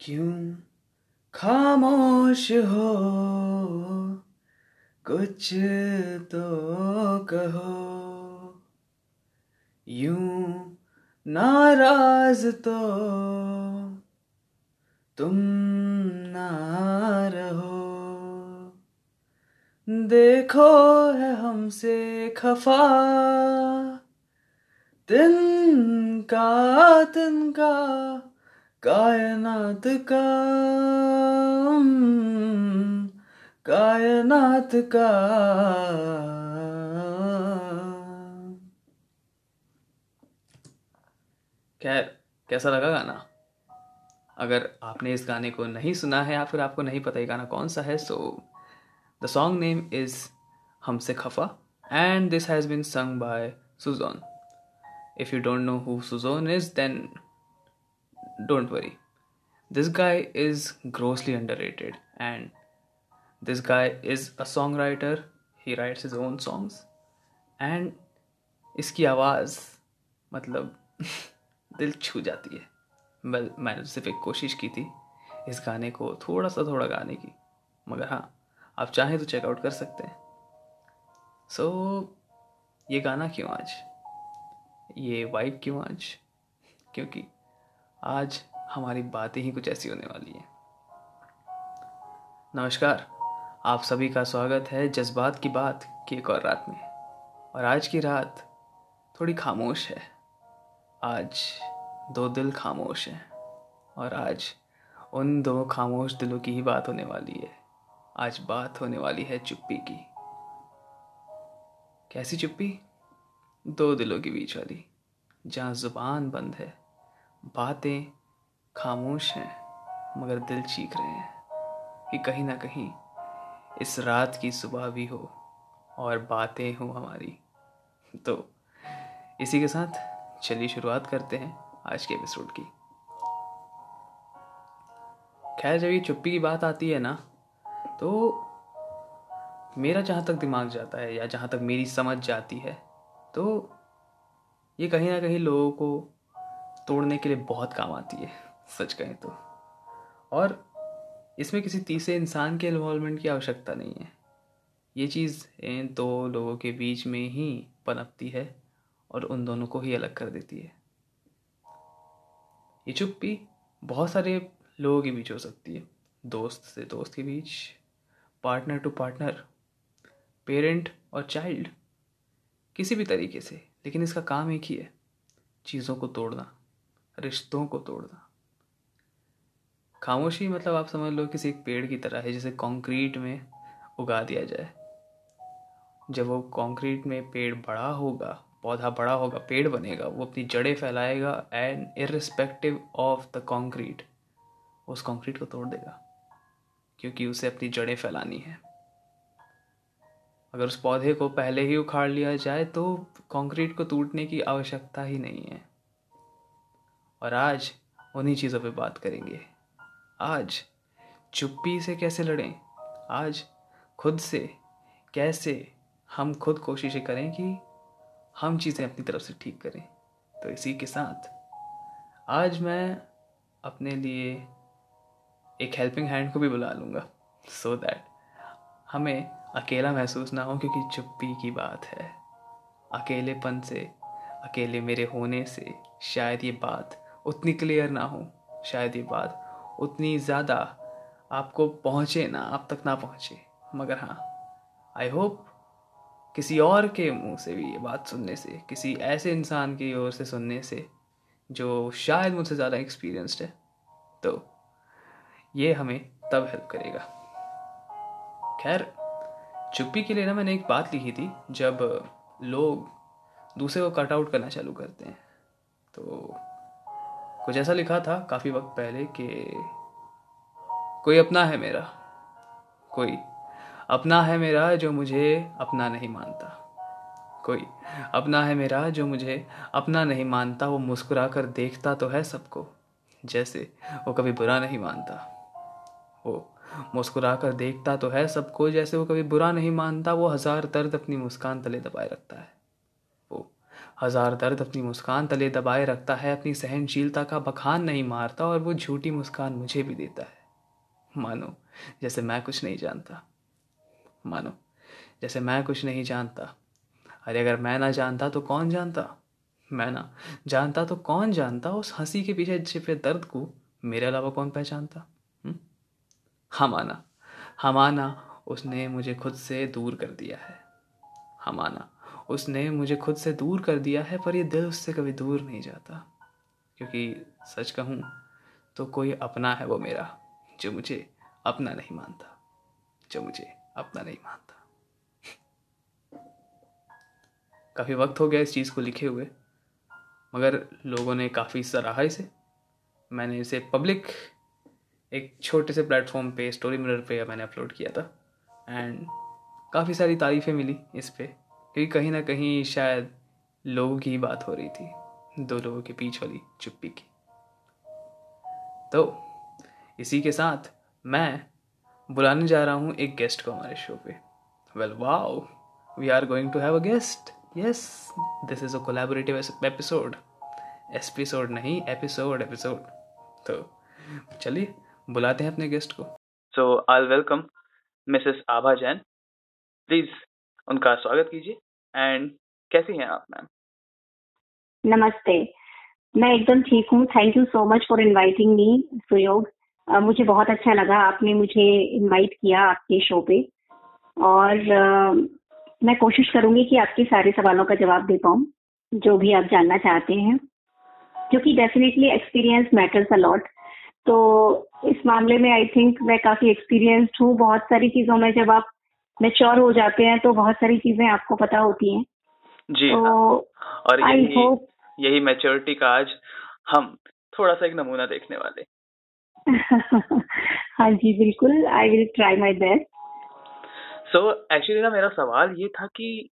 क्यों खामोश हो? कुछ तो कहो। यूँ नाराज़ तो तुम ना रहो। देखो है हमसे खफा। तिनका तिनका कायनात का कायनात का खैर कैसा लगा गाना? अगर आपने इस गाने को नहीं सुना है, या फिर आपको नहीं पता ये गाना कौन सा है so the song name is Humse Khafa and this has been sung by Sujon if you don't know who Sujon is then this guy is grossly underrated and this guy is a songwriter he writes his own songs and इसकी आवाज़ मतलब दिल छू जाती है। Well मैंने सिर्फ़ एक कोशिश की थी इस गाने को थोड़ा सा थोड़ा गाने की। मगर हाँ आप चाहें तो चेकआउट कर सकते हैं। सो so, ये गाना क्यों आज? ये वाइब क्यों आज? क्योंकि आज हमारी बातें ही कुछ ऐसी होने वाली हैं। नमस्कार, आप सभी का स्वागत है जज्बात की बात की एक और रात में। और आज की रात थोड़ी खामोश है। आज दो दिल खामोश हैं और आज उन दो खामोश दिलों की ही बात होने वाली है। आज बात होने वाली है चुप्पी की। कैसी चुप्पी? दो दिलों के बीच वाली, जहाँ ज़ुबान बंद है बातें खामोश हैं, मगर दिल चीख रहे हैं कि कहीं ना कहीं इस रात की सुबह भी हो और बातें हो हमारी। तो इसी के साथ चलिए शुरुआत करते हैं आज के एपिसोड की। खैर, जब ये चुप्पी की बात आती है ना तो मेरा जहाँ तक दिमाग जाता है या जहाँ तक मेरी समझ जाती है तो ये कहीं ना कहीं लोगों को तोड़ने के लिए बहुत काम आती है, सच कहें तो। और इसमें किसी तीसरे इंसान के इन्वॉल्वमेंट की आवश्यकता नहीं है। ये चीज़ इन दो लोगों के बीच में ही पनपती है और उन दोनों को ही अलग कर देती है। ये चुप्पी बहुत सारे लोगों के बीच हो सकती है। दोस्त से दोस्त के बीच पार्टनर टू पार्टनर पेरेंट और चाइल्ड किसी भी तरीके से। लेकिन इसका काम एक ही है, चीज़ों को तोड़ना। रिश्तों को तोड़ना। खामोशी मतलब आप समझ लो किसी एक पेड़ की तरह है, जिसे कंक्रीट में उगा दिया जाए। जब वो कंक्रीट में पेड़ बड़ा होगा, पौधा बड़ा होगा, पेड़ बनेगा, वो अपनी जड़ें फैलाएगा and irrespective of the concrete उस कंक्रीट को तोड़ देगा, क्योंकि उसे अपनी जड़ें फैलानी है। अगर उस पौधे को पहले ही उखाड़ लिया जाए तो कंक्रीट को टूटने की आवश्यकता ही नहीं है। और आज उन्हीं चीज़ों पे बात करेंगे। आज चुप्पी से कैसे लड़ें? आज खुद से कैसे हम खुद कोशिशें करें कि हम चीज़ें अपनी तरफ़ से ठीक करें? तो इसी के साथ आज मैं अपने लिए एक हेल्पिंग हैंड को भी बुला लूँगा सो दैट हमें अकेला महसूस ना हो क्योंकि चुप्पी की बात है। अकेलेपन से, अकेले मेरे होने से शायद ये बात उतनी क्लियर ना हो, शायद ये बात उतनी ज़्यादा आपको पहुँचे ना, आप तक ना पहुँचे। मगर हाँ आई होप किसी और के मुँह से भी ये बात सुनने से, किसी ऐसे इंसान की ओर से सुनने से, जो शायद मुझसे ज़्यादा एक्सपीरियंस्ड है तो ये हमें तब हेल्प करेगा। खैर, चुप्पी के लिए ना मैंने एक बात लिखी थी, जब लोग दूसरे को कट आउट करना चालू करते हैं तो कुछ ऐसा लिखा था काफ़ी वक्त पहले कि कोई अपना है मेरा, कोई अपना है मेरा जो मुझे अपना नहीं मानता, कोई अपना है मेरा जो मुझे अपना नहीं मानता, वो मुस्कुरा कर देखता तो है सबको, जैसे वो कभी बुरा नहीं मानता, वो मुस्कुरा कर देखता तो है सबको, जैसे वो कभी बुरा नहीं मानता, वो हज़ार दर्द अपनी मुस्कान तले दबाए रखता है। हज़ार दर्द अपनी मुस्कान तले दबाए रखता है, अपनी सहनशीलता का बखान नहीं मारता और वो झूठी मुस्कान मुझे भी देता है। मानो, जैसे मैं कुछ नहीं जानता। मानो, जैसे मैं कुछ नहीं जानता। अरे अगर मैं ना जानता तो कौन जानता? मैं ना, जानता तो कौन जानता? उस हँसी के पीछे छिपे दर्द को मेरे अलावा कौन पहचानता? हमाना हमाना उसने मुझे खुद से दूर कर दिया है। हमाना उसने मुझे खुद से दूर कर दिया है, पर ये दिल उससे कभी दूर नहीं जाता। क्योंकि सच कहूँ तो कोई अपना है वो मेरा, जो मुझे अपना नहीं मानता। जो मुझे अपना नहीं मानता। काफ़ी वक्त हो गया इस चीज़ को लिखे हुए, मगर लोगों ने काफ़ी सराहा इसे। मैंने इसे पब्लिक एक छोटे से प्लेटफॉर्म पे स्टोरी मिरर पे मैंने अपलोड किया था एंड काफ़ी सारी तारीफ़ें मिली इस पर क्योंकि कहीं ना कहीं शायद लोगों की ही बात हो रही थी, दो लोगों के बीच वाली चुप्पी की। तो इसी के साथ मैं बुलाने जा रहा हूँ एक गेस्ट को हमारे शो पे। Well wow we are going to have a guest yes this is a collaborative episode episode नहीं एपिसोड एपिसोड तो चलिए, बुलाते हैं अपने गेस्ट को। So I welcome Mrs Abha Jain please उनका स्वागत कीजिए। एंड कैसी हैं आप मैम नमस्ते। मैं एकदम ठीक हूँ। Thank you so much for inviting me Suyog मुझे बहुत अच्छा लगा आपने मुझे इनवाइट किया आपके शो पे। और uh, मैं कोशिश करूँगी कि आपके सारे सवालों का जवाब दे पाऊँ जो भी आप जानना चाहते हैं। क्योंकि डेफिनेटली एक्सपीरियंस मैटर्स अलॉट तो इस मामले में आई थिंक मैं काफ़ी एक्सपीरियंस्ड हूँ। बहुत सारी चीज़ों में जब आप मेच्योर हो जाते हैं तो बहुत सारी चीज़ें आपको पता होती हैं। जी तो हाँ। और यही hope... यही मेच्योरिटी का आज हम थोड़ा सा एक नमूना देखने वाले। हाँ जी बिल्कुल I will try my best so actually ना मेरा सवाल ये था कि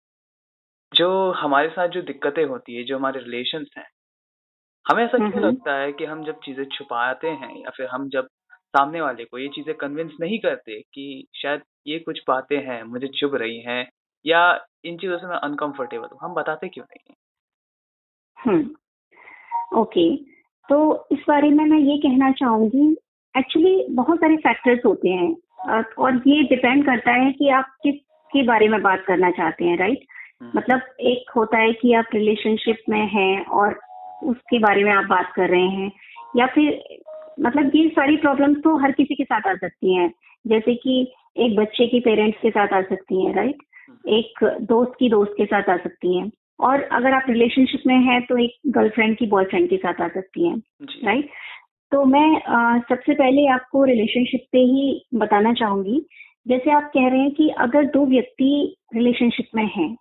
जो हमारे साथ जो दिक्कतें होती है जो हमारे रिलेशन हैं हमें ऐसा क्यों लगता है कि हम जब चीज़ें छुपाते हैं या फिर हम जब सामने वाले को ये चीज़ें कन्विंस नहीं करते कि शायद ये कुछ बातें हैं मुझे चुभ रही हैं या इन चीज़ों से मैं अनकंफर्टेबल हूँ। हम बताते क्यों नहीं हम्म ओके तो इस बारे में मैं ये कहना चाहूँगी एक्चुअली बहुत सारे फैक्टर्स होते हैं और ये डिपेंड करता है कि आप किस के बारे में बात करना चाहते हैं राइट हम्म। मतलब एक होता है कि आप रिलेशनशिप में हैं और उसके बारे में आप बात कर रहे हैं या फिर मतलब ये सारी प्रॉब्लम्स तो हर किसी के साथ आ सकती हैं। जैसे कि एक बच्चे की पेरेंट्स के साथ आ सकती हैं राइट हम्म। एक दोस्त की दोस्त के साथ आ सकती हैं। और अगर आप रिलेशनशिप में हैं तो एक गर्लफ्रेंड की बॉयफ्रेंड के साथ आ सकती हैं राइट तो मैं आ, सबसे पहले आपको रिलेशनशिप पे ही बताना चाहूँगी। जैसे आप कह रहे हैं कि अगर दो व्यक्ति रिलेशनशिप में हैं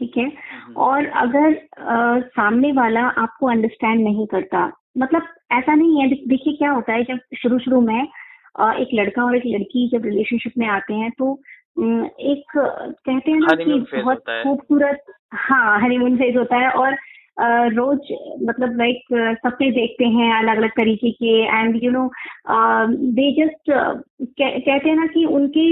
ठीक है? हम्म। और अगर आ, सामने वाला आपको अंडरस्टैंड नहीं करता मतलब ऐसा नहीं है। देखिए क्या होता है जब शुरू शुरू में एक लड़का और एक लड़की जब रिलेशनशिप में आते हैं तो एक कहते हैं ना कि बहुत खूबसूरत हाँ हनीमून फ़ेज़ होता है और रोज मतलब लाइक सपने देखते हैं अलग अलग तरीके के and you know they just कहते हैं ना कि उनके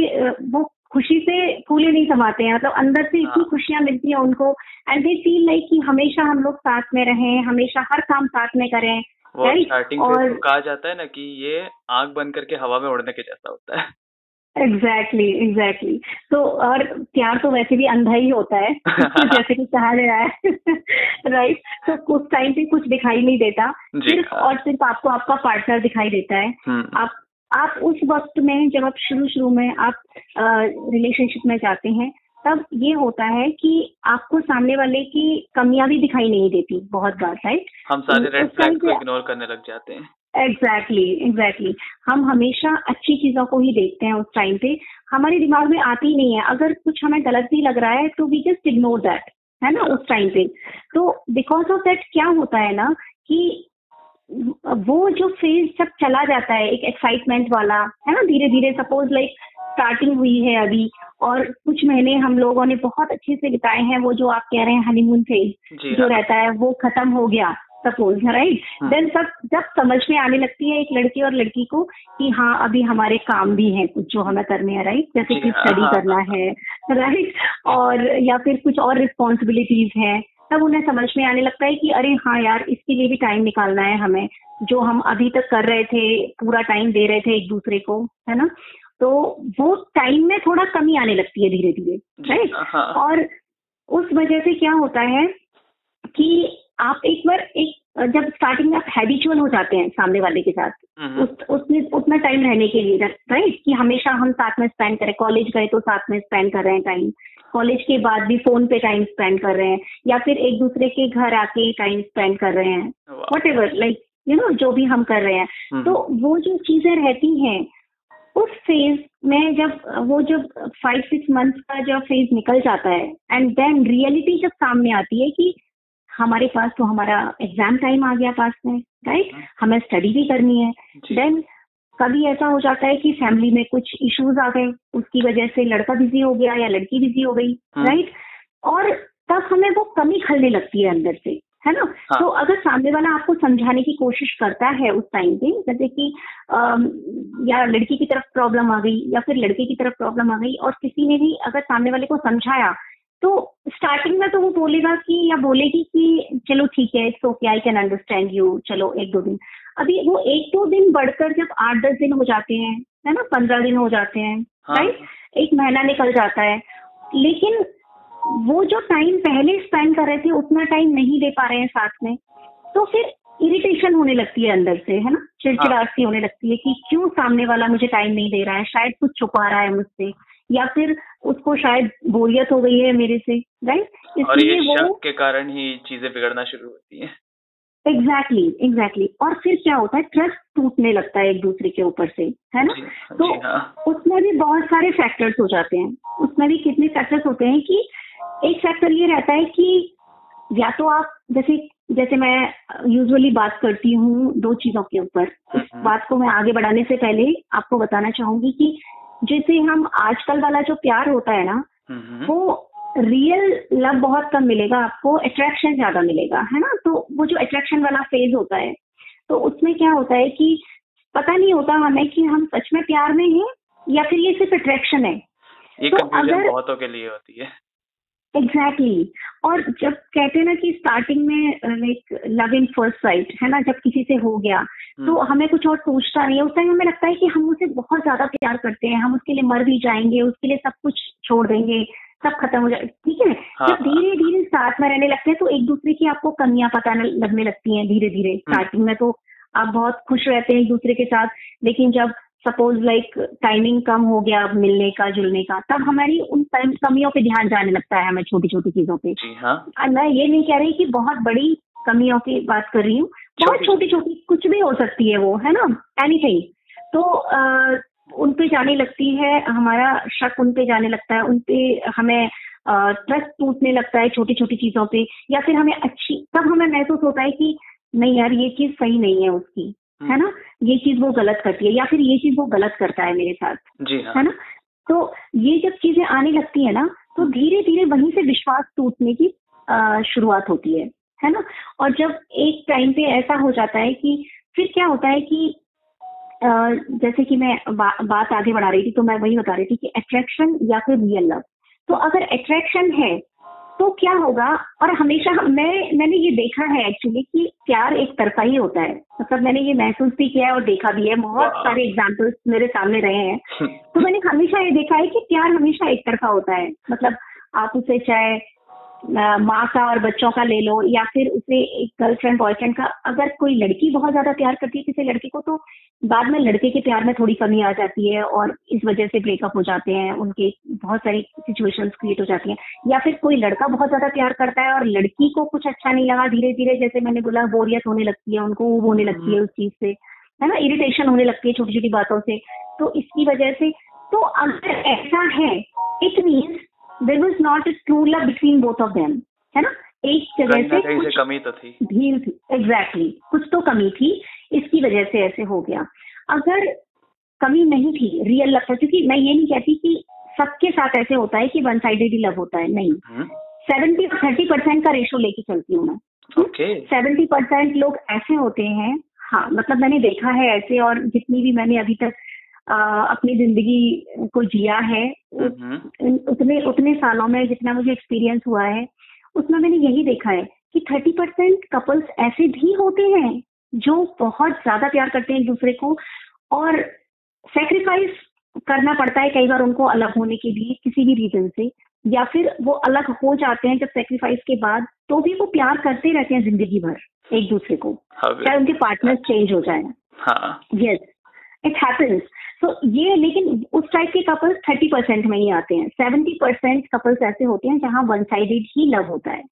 वो खुशी से फूले नहीं समाते हैं। मतलब अंदर से इतनी हाँ। खुशियाँ मिलती हैं उनको एंड दे फील लाइक कि हमेशा हम लोग साथ में रहें हमेशा हर काम साथ में करें। वो स्टार्टिंग और तो कहा जाता है ना कि ये आग बंद करके हवा में उड़ने के जैसा होता है एग्जैक्टली exactly, एग्जैक्टली exactly. तो और प्यार तो वैसे भी अंधा ही होता है जैसे कि कहा गया है राइट तो कुछ टाइम पे कुछ दिखाई नहीं देता सिर्फ़ हाँ। और सिर्फ़ आपको आपका पार्टनर दिखाई देता है हम्म। आप आप उस वक्त में जब आप शुरू शुरू में आप रिलेशनशिप में जाते हैं तब ये होता है कि आपको सामने वाले की कमियाँ भी दिखाई नहीं देती बहुत बार राइट हम सारे रेड फ्लैग को इग्नोर करने लग जाते हैं। Exactly exactly, exactly exactly. हम हमेशा अच्छी चीज़ों को ही देखते हैं उस टाइम पे। हमारे दिमाग में आती नहीं है। अगर कुछ हमें गलत भी लग रहा है तो वी जस्ट इग्नोर दैट है ना उस टाइम पे। तो बिकॉज़ ऑफ़ दैट क्या होता है ना कि वो जो फ़ेज़ जब चला जाता है एक एक्साइटमेंट वाला है ना? धीरे धीरे सपोज़ लाइक स्टार्टिंग हुई है अभी और कुछ महीने हम लोगों ने बहुत अच्छे से बिताए हैं वो जो आप कह रहे हैं हनीमून फ़ेज़ जो हाँ। रहता है वो खत्म हो गया सपोज़ राइट देन सब जब समझ में आने लगती है एक लड़की और लड़की को कि हाँ अभी हमारे काम भी हैं कुछ जो हमें करने हैं राइट जैसे कि स्टडी हाँ, हाँ, करना है। राइट और या फिर कुछ और रिस्पॉन्सिबिलिटीज हैं तब उन्हें समझ में आने लगता है कि अरे हाँ यार इसके लिए भी टाइम निकालना है हमें जो हम अभी तक कर रहे थे पूरा टाइम दे रहे थे एक दूसरे को है ना? तो वो टाइम में थोड़ा कमी आने लगती है धीरे धीरे राइट और उस वजह से क्या होता है कि आप एक बार एक जब स्टार्टिंग में आप हैबिचुअल हो जाते हैं सामने वाले के साथ हम्म, उस उसमें उतना टाइम रहने के लिए राइट कि हमेशा हम साथ में स्पेंड करें। कॉलेज गए तो साथ में स्पेंड कर रहे हैं टाइम कॉलेज के बाद भी फ़ोन पे टाइम स्पेंड कर रहे हैं या फिर एक दूसरे के घर आके टाइम स्पेंड कर रहे हैं। Whatever like you know जो भी हम कर रहे हैं। हम्म, तो वो जो चीज़ें रहती हैं उस फ़ेज़ में जब वो जब फाइव सिक्स मंथ का जब फ़ेज़ निकल जाता है एंड देन रियलिटी जब सामने आती है कि हमारे पास तो हमारा एग्ज़ाम टाइम आ गया पास में राइट हम्म। हमें स्टडी भी करनी है देन कभी ऐसा हो जाता है कि फैमिली में कुछ इश्यूज़ आ गए उसकी वजह से लड़का बिज़ी हो गया या लड़की बिज़ी हो गई। राइट और तब हमें वो कमी खलने लगती है अंदर से है ना हाँ। तो अगर सामने वाला आपको समझाने की कोशिश करता है उस टाइम पे जैसे कि या लड़की की तरफ़ प्रॉब्लम आ गई या फिर लड़के की तरफ़ प्रॉब्लम आ गई और किसी ने भी अगर सामने वाले को समझाया तो स्टार्टिंग में तो वो बोलेगा कि या बोलेगी कि चलो ठीक है it's okay I can understand you चलो एक दो दिन। अभी वो एक दो दिन बढ़कर जब आठ दस दिन हो जाते हैं है ना पंद्रह दिन हो जाते हैं हाँ, राइट एक महीना निकल जाता है। लेकिन वो जो टाइम पहले स्पेंड कर रहे थे उतना टाइम नहीं दे पा रहे हैं साथ में। तो फिर इरिटेशन होने लगती है अंदर से है ना? चिड़चिड़ाहट सी होने लगती है कि क्यों सामने वाला मुझे टाइम नहीं दे रहा है? शायद कुछ छुपा रहा है मुझसे। या फिर उसको शायद बोरियत हो गई है मेरे से राइट और ये शक के कारण ही चीज़ें बिगड़ना शुरू होती हैं। Exactly exactly, exactly exactly. और फिर क्या होता है ट्रस्ट टूटने लगता है एक दूसरे के ऊपर से है ना? जी तो जी हाँ। उसमें भी बहुत सारे फैक्टर्स हो जाते हैं। उसमें भी कितने फैक्टर्स होते हैं कि एक फैक्टर ये रहता है कि या तो आप जैसे जैसे मैं यूजुअली बात करती हूँ दो चीज़ों के ऊपर। इस हम्म। बात को मैं आगे बढ़ाने से पहले आपको बताना चाहूँगी कि जैसे हम आजकल वाला जो प्यार होता है ना वो रियल लव बहुत कम मिलेगा आपको अट्रैक्शन ज़्यादा मिलेगा है ना? तो वो जो अट्रैक्शन वाला फ़ेज़ होता है तो उसमें क्या होता है कि पता नहीं होता हमें कि हम सच में प्यार में हैं या फिर ये सिर्फ़ अट्रैक्शन है। ये तो अगर- बहुतों के लिए होती है। Exactly exactly. और जब कहते हैं ना कि स्टार्टिंग में like love in first sight है ना जब किसी से हो गया तो हम्म, हमें कुछ और सोचता नहीं है। उस टाइम हमें लगता है कि हम उसे बहुत ज़्यादा प्यार करते हैं हम उसके लिए मर भी जाएँगे उसके लिए सब कुछ छोड़ देंगे सब खत्म हो जाए ठीक है? हाँ, जब धीरे धीरे साथ में रहने लगते हैं तो एक दूसरे की आपको कमियाँ पता लगने लगती हैं धीरे धीरे। स्टार्टिंग में। तो आप बहुत खुश रहते हैं एक दूसरे के साथ लेकिन जब सपोज़ लाइक टाइमिंग कम हो गया मिलने का जुलने का तब हमारी उन कम- कमियों पे ध्यान जाने लगता है हमें छोटी छोटी चीज़ों पे। हाँ। मैं ये नहीं कह रही कि बहुत बड़ी कमियों की बात कर रही हूँ बहुत छोटी- छोटी कुछ भी हो सकती है वो है ना? एनीथिंग तो अ, उन पे जाने लगती है हमारा शक उन पे जाने लगता है उन पे हमें ट्रस्ट टूटने लगता है छोटी छोटी चीज़ों पे या फिर हमें अच्छी तब हमें महसूस होता है कि नहीं यार ये चीज़ सही नहीं है उसकी। है ना? ये चीज़ वो गलत करती है या फिर ये चीज़ वो गलत करता है मेरे साथ। जी हाँ। है ना? तो ये जब चीज़ें आने लगती है ना तो धीरे धीरे वहीं से विश्वास टूटने की शुरुआत होती है है ना? और जब एक टाइम पे ऐसा हो जाता है कि फिर क्या होता है कि जैसे कि मैं बा, बात आगे बढ़ा रही थी तो मैं वही बता रही थी कि अट्रैक्शन या फिर रियल लव तो अगर अट्रैक्शन है तो क्या होगा? और हमेशा मैं मैंने ये देखा है एक्चुअली कि प्यार एक तरफा ही होता है। मतलब मैंने ये महसूस भी किया है और देखा भी है। बहुत सारे एग्जाम्पल्स मेरे सामने रहे हैं। तो मैंने हमेशा ये देखा है कि प्यार हमेशा एक तरफा होता है। मतलब आप उसे चाहे माँ का और बच्चों का ले लो या फिर उसे एक गर्लफ्रेंड बॉयफ्रेंड का अगर कोई लड़की बहुत ज़्यादा प्यार करती है किसी लड़के को तो बाद में लड़के के प्यार में थोड़ी कमी आ जाती है और इस वजह से ब्रेकअप हो जाते हैं उनके बहुत सारी सिचुएशंस क्रिएट हो जाती हैं। या फिर कोई लड़का बहुत ज़्यादा प्यार करता है और लड़की को कुछ अच्छा नहीं लगा धीरे धीरे जैसे मैंने बोला बोरियत होने लगती है उनको ऊब होने लगती है उस चीज़ से है ना? इरिटेशन होने लगती है छोटी छोटी बातों से। तो इसकी वजह से तो अगर ऐसा है it means there was not a true love between both of them है ना? एक जगह से कुछ कमी तो थी। भीड़ थी। एग्जैक्टली exactly, कुछ तो कमी थी। इसकी वजह से ऐसे हो गया। अगर कमी नहीं थी रियल लव क्योंकि मैं ये नहीं कहती कि सबके साथ ऐसे होता है कि वन साइडेड ही लव होता है नहीं। सेवेंटी थर्टी परसेंट का रेशो लेके चलती हूँ मैं। सेवेंटी परसेंट लोग ऐसे होते हैं हाँ मतलब मैंने देखा है ऐसे और जितनी भी मैंने अभी तक अपनी ज़िंदगी को जिया है। उतने उतने सालों में जितना मुझे एक्सपीरियंस हुआ है उसमें मैंने यही देखा है कि थर्टी परसेंट कपल्स ऐसे भी होते हैं जो बहुत ज़्यादा प्यार करते हैं एक दूसरे को और सेक्रीफाइस करना पड़ता है कई बार उनको अलग होने के लिए किसी भी रीजन से या फिर वो अलग हो जाते हैं जब सेक्रीफाइस के बाद तो भी वो प्यार करते रहते हैं ज़िंदगी भर एक दूसरे को हाँ, चाहे उनके पार्टनर चेंज हो जाए। यस इट हैपन्स तो ये लेकिन उस टाइप के कपल्स थर्टी परसेंट में ही आते हैं। सेवेंटी परसेंट कपल्स ऐसे होते हैं जहाँ वन साइडेड ही लव होता है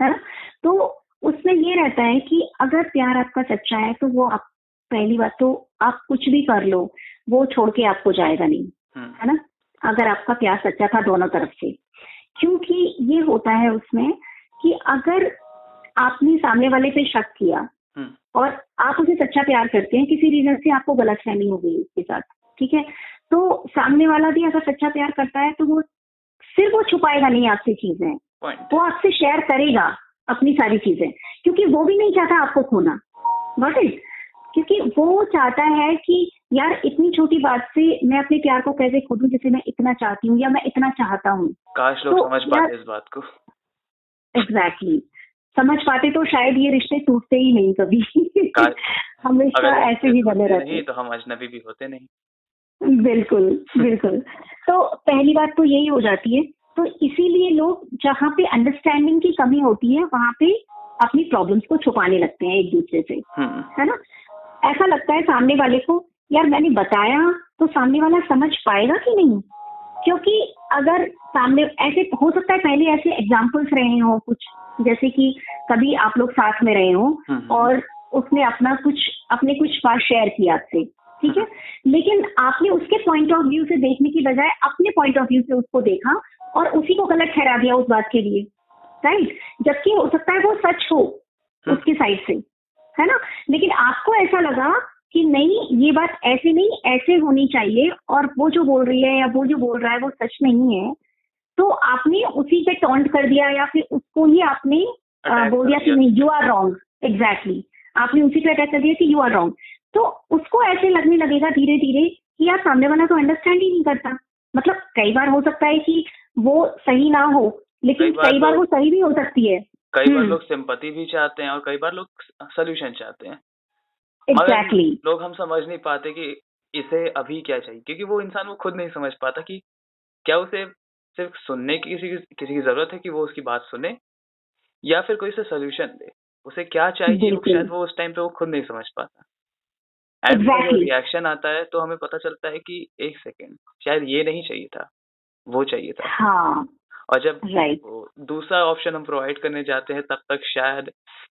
है ना? तो उसमें ये रहता है कि अगर प्यार आपका सच्चा है तो वो आप पहली बात तो आप कुछ भी कर लो वो छोड़ के आपको जाएगा नहीं हम्म, है ना? अगर आपका प्यार सच्चा था दोनों तरफ़ से। क्योंकि ये होता है उसमें कि अगर आपने सामने वाले पे शक किया हम्म, और आप उसे सच्चा प्यार करते हैं किसी रीजन से आपको गलत फहमी हो गई उसके साथ। ठीक है? तो सामने वाला भी अगर सच्चा प्यार करता है तो वो सिर्फ़ वो छुपाएगा नहीं आपसे चीज़ें। वो आपसे शेयर करेगा अपनी सारी चीज़ें क्योंकि वो भी नहीं चाहता आपको खोना। गॉट इट क्योंकि वो चाहता है कि यार इतनी छोटी बात से मैं अपने प्यार को कैसे खो दूँ जिसे मैं इतना चाहती हूँ या मैं इतना चाहता हूँ? काश लोग तो समझ पाते इस बात को। Exactly exactly. समझ पाते तो शायद ये रिश्ते टूटते ही नहीं कभी। हमेशा ऐसे ही बने रहते। नहीं तो हम अजनबी भी होते नहीं। बिल्कुल बिल्कुल। तो पहली बात तो यही हो जाती है। तो इसीलिए लोग जहाँ पे अंडरस्टैंडिंग की कमी होती है वहाँ पे अपनी प्रॉब्लम्स को छुपाने लगते हैं एक दूसरे से। हम्म, है ना? ऐसा लगता है सामने वाले को यार मैंने बताया तो सामने वाला समझ पाएगा कि नहीं? क्योंकि अगर सामने ऐसे हो सकता है पहले ऐसे एग्जाम्पल्स रहे हो कुछ जैसे कि कभी आप लोग साथ में रहे हो हम्म, और उसने अपना कुछ अपने कुछ बात शेयर किया आपसे। ठीक है? लेकिन आपने उसके पॉइंट ऑफ़ व्यू से देखने की बजाय अपने पॉइंट ऑफ़ व्यू से उसको देखा और उसी को गलत ठहरा दिया उस बात के लिए। राइट जबकि हो सकता है वो सच हो उसके साइड से। है ना? लेकिन आपको ऐसा लगा कि नहीं ये बात ऐसे नहीं ऐसे होनी चाहिए और वो जो बोल रही है या वो जो बोल रहा है वो सच नहीं है। तो आपने उसी पे टॉन्ट कर दिया या फिर उसको ही आपने बोल दिया कि नहीं यू आर रॉन्ग एग्जैक्टली आपने उसी पे अटैक कर दिया कि यू आर रॉन्ग तो उसको ऐसे लगने लगेगा धीरे धीरे कि यार सामने वाला तो अंडरस्टैंड ही नहीं करता। मतलब कई बार हो सकता है कि वो सही ना हो लेकिन कई बार कई बार वो सही भी हो सकती है। कई बार हम्म। लोग सिंपति भी चाहते हैं और कई बार लोग सोल्यूशन चाहते हैं। एग्जैक्टली लोग हम समझ नहीं पाते कि इसे अभी क्या चाहिए क्योंकि वो इंसान वो खुद नहीं समझ पाता कि क्या उसे सिर्फ़ सुनने की किसी की किसी की ज़रूरत है कि वो उसकी बात सुने या फिर कोई से सोल्यूशन दे। उसे क्या चाहिए वो शायद वो उस टाइम पे वो खुद नहीं समझ पाता। And Exactly. रिएक्शन आता है तो हमें पता चलता है कि एक सेकेंड शायद ये नहीं चाहिए था वो चाहिए था। हाँ और जब दूसरा ऑप्शन हम प्रोवाइड करने जाते हैं तब तक शायद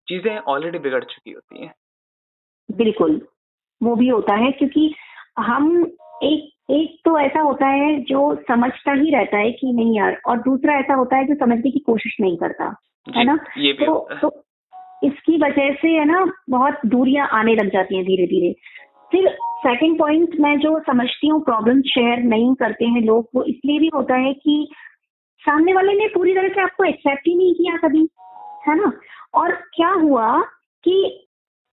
चीज़ें ऑलरेडी बिगड़ चुकी होती हैं। बिल्कुल वो भी होता है क्योंकि हम एक एक तो ऐसा होता है जो समझता ही रहता है कि नहीं यार और दूसरा ऐसा होता है जो समझने की कोशिश नहीं करता है ना? ये भी तो तो इसकी वजह से, है ना, बहुत दूरियाँ आने लग जाती हैं धीरे धीरे फिर सेकंड पॉइंट मैं जो समझती हूँ प्रॉब्लम शेयर नहीं करते हैं लोग, वो इसलिए भी होता है कि सामने वाले ने पूरी तरह से आपको एक्सेप्ट ही नहीं किया कभी, है ना? और क्या हुआ कि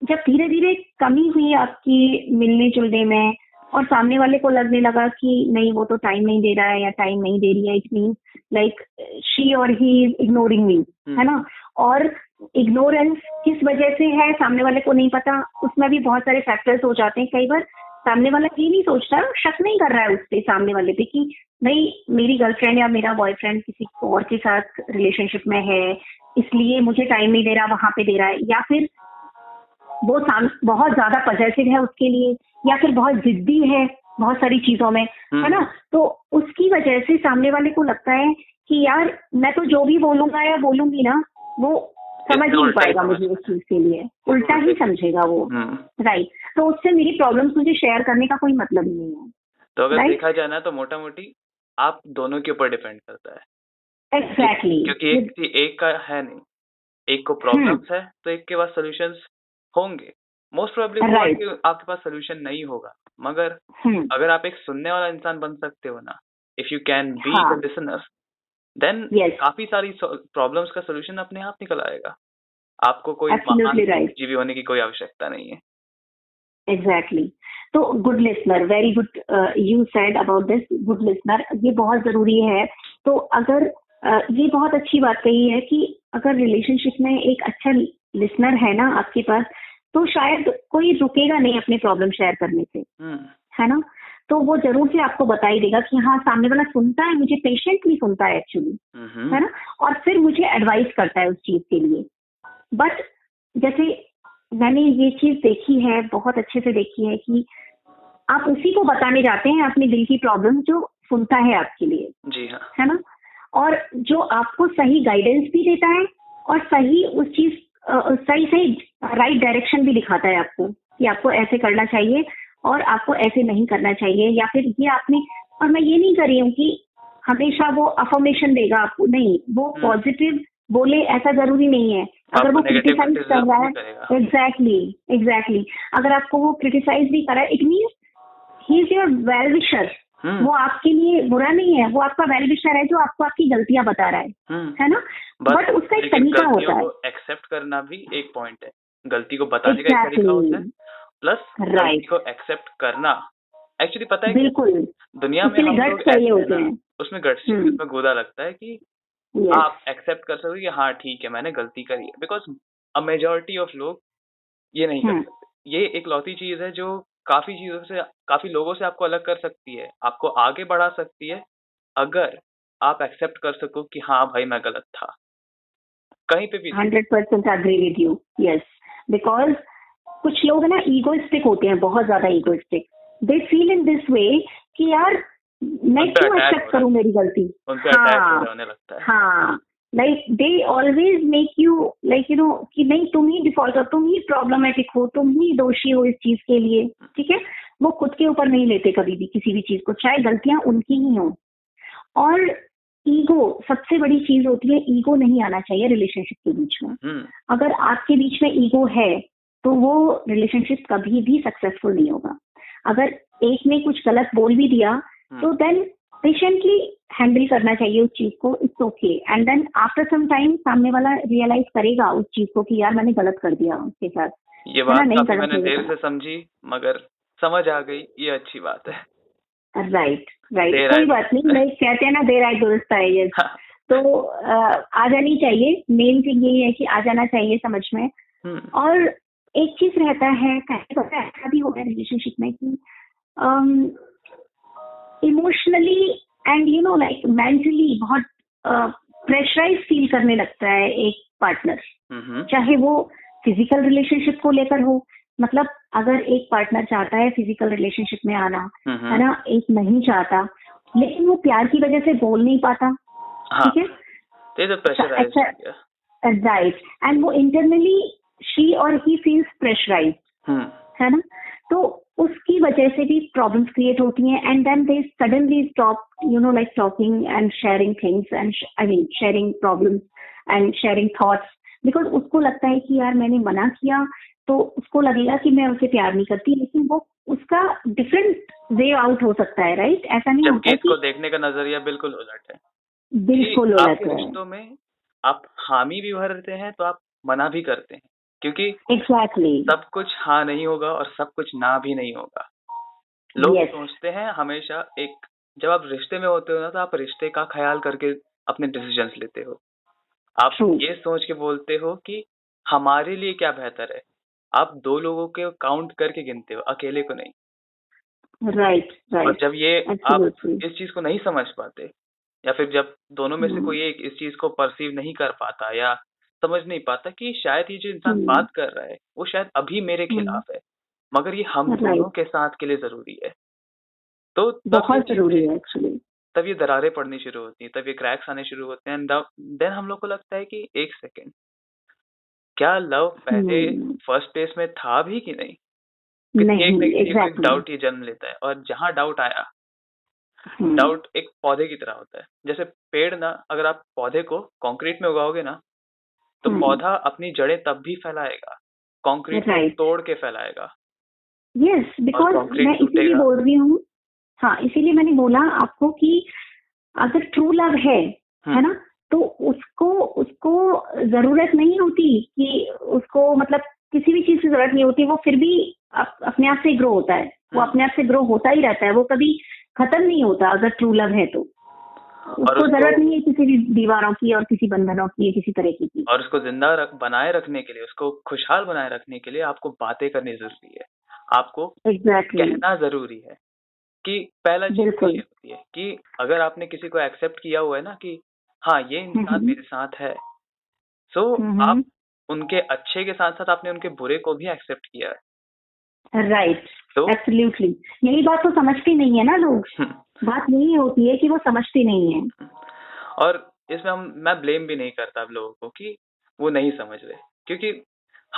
जब धीरे धीरे कमी हुई आपकी मिलने जुलने में और सामने वाले को लगने लगा कि नहीं वो तो टाइम नहीं दे रहा है या टाइम नहीं दे रही है इट मीन लाइक शी और ही इज़ इग्नोरिंग मी है ना? और इग्नोरेंस किस वजह से है सामने वाले को नहीं पता उसमें भी बहुत सारे फैक्टर्स हो जाते हैं कई बार। सामने वाला ये नहीं सोचता शक नहीं कर रहा है उस पे सामने वाले पे कि नहीं मेरी गर्लफ्रेंड या मेरा बॉयफ्रेंड किसी और के साथ रिलेशनशिप में है इसलिए मुझे टाइम नहीं दे रहा वहाँ पे दे रहा है या फिर वो बहुत ज़्यादा पॉजिटिव है उसके लिए या फिर बहुत जिद्दी है बहुत सारी चीज़ों में है ना? तो उसकी वजह से सामने वाले को लगता है कि यार मैं तो जो भी बोलूँगा या बोलूँगी ना वो समझ नहीं पाएगा मुझे उस चीज़ के लिए। उल्टा ही समझेगा वो। हम्म, राइट तो उससे मेरी प्रॉब्लम्स मुझे शेयर करने का कोई मतलब ही नहीं है। तो अगर देखा जाए ना तो मोटा मोटी आप दोनों के ऊपर डिपेंड करता है। एग्जैक्टली क्योंकि एक एक का है नहीं। एक को प्रॉब्लम्स है तो एक के पास सॉल्यूशंस होंगे। Most probably Right. आपके पास सोल्यूशन नहीं होगा। मगर हम्म। अगर आप एक सुनने वाला इंसान बन सकते हो ना if you can be. The listener then काफ़ी सारी प्रॉब्लम्स का सोल्यूशन अपने आप निकल आएगा। आपको कोई महान right. जीवी होने की कोई आवश्यकता नहीं है। एग्जैक्टली तो good listener very good you said about this good listener ये बहुत ज़रूरी है। तो अगर uh, ये बहुत अच्छी बात कही है कि अगर रिलेशनशिप में एक अच्छा लिसनर है ना आपके पास तो शायद कोई रुकेगा नहीं अपनी प्रॉब्लम शेयर करने से हम्म है ना? तो वो ज़रूर से आपको बता ही देगा कि हाँ सामने वाला सुनता है मुझे पेशेंटली सुनता है एक्चुअली हम्म। है ना? और फिर मुझे एडवाइस करता है उस चीज़ के लिए। बट जैसे मैंने ये चीज़ देखी है बहुत अच्छे से देखी है कि आप उसी को बताने जाते हैं अपने दिल की प्रॉब्लम जो सुनता है आपके लिए जी हाँ। है ना? और जो आपको सही गाइडेंस भी देता है और सही उस चीज़ सही सही राइट डायरेक्शन भी दिखाता है आपको कि आपको ऐसे करना चाहिए और आपको ऐसे नहीं करना चाहिए या फिर ये आपने और मैं ये नहीं कर रही हूँ कि हमेशा वो अफॉर्मेशन देगा आपको नहीं वो हम्म। पॉजिटिव बोले ऐसा ज़रूरी नहीं है। अगर वो क्रिटिसाइज कर रहा है एग्जैक्टली एग्जैक्टली अगर आपको वो क्रिटिसाइज भी कर है it means he is your well wisher hmm. वो आपके लिए बुरा नहीं है वो आपका वेल विशर है जो आपको आपकी गलतियाँ बता रहा है। हम्म। है ना? बट उसका एक तरीका होता है एक्सेप्ट करना भी एक पॉइंट है गलती को बताने का एक तरीका Exactly. होता है प्लस Right. गलती को एक्सेप्ट करना एक्चुअली पता है बिल्कुल दुनिया में हम लोग होते हैं। उसमें गट्स हम्म। उसमें गोदा लगता है कि Yes. आप एक्सेप्ट कर सकते हो कि हाँ ठीक है मैंने गलती करी है बिकॉज़ अ मेजोरिटी ऑफ़ लोग ये नहीं कर हम्म। सकते ये एक लौती चीज़ है जो काफ़ी चीज़ों से काफ़ी लोगों से आपको अलग कर सकती है आपको आगे बढ़ा सकती है अगर आप एक्सेप्ट कर सको कि हाँ भाई मैं गलत था कहीं पे भी hundred percent agree with you yes because कुछ लोग ना ईगोइस्टिक होते हैं बहुत ज़्यादा egoistic they feel in this way कि यार मैं क्यों एक्सेप्ट करूँ मेरी गलती? हाँ like they always make you like you know कि नहीं तुम ही डिफ़ॉल्ट हो तुम ही प्रॉब्लमेटिक हो तुम ही दोषी हो इस चीज़ के लिए ठीक है? वो खुद के ऊपर नहीं लेते कभी भी किसी भी चीज़ को चाहे गलतियाँ उनकी ही हो। और ईगो सबसे बड़ी चीज़ होती है ईगो नहीं आना चाहिए रिलेशनशिप के बीच में। हम्म। अगर आपके बीच में ईगो है तो वो रिलेशनशिप कभी भी सक्सेसफुल नहीं होगा। अगर एक ने कुछ गलत बोल भी दिया तो हम्म देन पेशेंटली हैंडल करना चाहिए उस चीज़ को it's okay and then after some time सामने वाला रियलाइज़ करेगा उस चीज़ को कि यार मैंने गलत कर दिया उसके साथ। ये बात नहीं मैंने देर से समझी मगर समझ आ गई ये अच्छी बात है। राइट राइट कोई बात नहीं लाइक कहते हैं ना देर आए दुरुस्त आए. हाँ, तो आ जानी चाहिए। मेन थिंग यही है कि आ जाना चाहिए समझ में। हम्म। और एक चीज़ रहता है कहीं पता है ऐसा भी हो गया रिलेशनशिप में कि emotionally and you know like mentally बहुत प्रेशराइज फील करने लगता है एक पार्टनर हम्म। चाहे वो फ़िज़िकल रिलेशनशिप को लेकर हो मतलब अगर एक पार्टनर चाहता है फ़िज़िकल रिलेशनशिप में आना है ना एक नहीं चाहता लेकिन वो प्यार की वजह से बोल नहीं पाता हाँ। ठीक है? प्रेशराइज अच्छा- राइट एंड वो इंटरनली शी और ही फील्स प्रेशराइज है ना? तो उसकी वजह से भी प्रॉब्लम्स क्रिएट होती हैं and then they suddenly stop you know like talking and sharing things and I mean sharing problems and sharing thoughts because उसको लगता है कि यार मैंने मना किया तो उसको लगेगा कि मैं उसे प्यार नहीं करती लेकिन वो उसका डिफरेंट वे आउट हो सकता है राइट ऐसा नहीं होता इसको देखने का नज़रिया बिल्कुल उलट है। बिल्कुल उलट है। रिश्तों में आप हामी भी भरते हैं तो आप मना भी करते हैं। क्योंकि एग्जैक्टली सब कुछ हाँ नहीं होगा और सब कुछ ना भी नहीं होगा। लोग Yes. सोचते हैं हमेशा एक जब आप रिश्ते में होते हो ना तो आप रिश्ते का ख्याल करके अपने डिसीज़न लेते हो। आप True. ये सोच के बोलते हो कि हमारे लिए क्या बेहतर है आप दो लोगों के काउंट करके गिनते हो अकेले को नहीं राइट right, right, और जब ये absolutely. आप इस चीज़ को नहीं समझ पाते या फिर जब दोनों में से हम्म। कोई एक इस चीज़ को परसीव नहीं कर पाता या समझ नहीं पाता कि शायद ये जो इंसान हम्म। बात कर रहा है वो शायद अभी मेरे हम्म। खिलाफ है मगर ये हम. दोनों के साथ के लिए ज़रूरी है तो बहुत ज़रूरी है एक्चुअली तब ये दरारें पड़नी शुरू होती हैं तब ये क्रैक्स आने शुरू होते हैं देन हम लोग को लगता है कि एक सेकेंड क्या लव पहले हम्म। फ़र्स्ट प्लेस में था भी कि नहीं एक न डाउट ये जन्म लेता है और जहाँ डाउट आया डाउट एक पौधे की तरह होता है जैसे पेड़ ना अगर आप पौधे को कंक्रीट में उगाओगे ना तो हम्म। पौधा अपनी जड़ें तब भी फैलाएगा कंक्रीट Right. तोड़ के फैलाएगा यस बिकॉज़ मैं इसीलिए बोल रही हूँ हाँ इसीलिए मैंने बोला आपको कि अगर ट्रू लव है हम्म। है ना तो उसको उसको ज़रूरत नहीं होती कि उसको मतलब किसी भी चीज़ की ज़रूरत नहीं होती वो फिर भी अप, अपने आप से ग्रो होता है वो हम्म। अपने आप से ग्रो होता ही रहता है वो कभी खत्म नहीं होता अगर ट्रू लव है तो उसको ज़रूरत नहीं है किसी भी दीवारों की और किसी बंधनों की किसी तरह की और उसको ज़िंदा रख, बनाए रखने के लिए उसको खुशहाल बनाए रखने के लिए आपको बातें करनी ज़रूरी है आपको exactly. कहना ज़रूरी है कि पहला चीज़ तो ये होती है कि अगर आपने किसी को एक्सेप्ट किया हुआ है ना कि हाँ ये इंसान मेरे साथ है। सो आप उनके अच्छे के साथ साथ आपने उनके बुरे को भी एक्सेप्ट किया है। राइट एब्सोल्युटली यही बात तो समझती नहीं है ना लोग। बात यही होती है कि वो समझती नहीं है। और इसमें हम मैं ब्लेम भी नहीं करता अब लोगों को कि वो नहीं समझ रहे। क्योंकि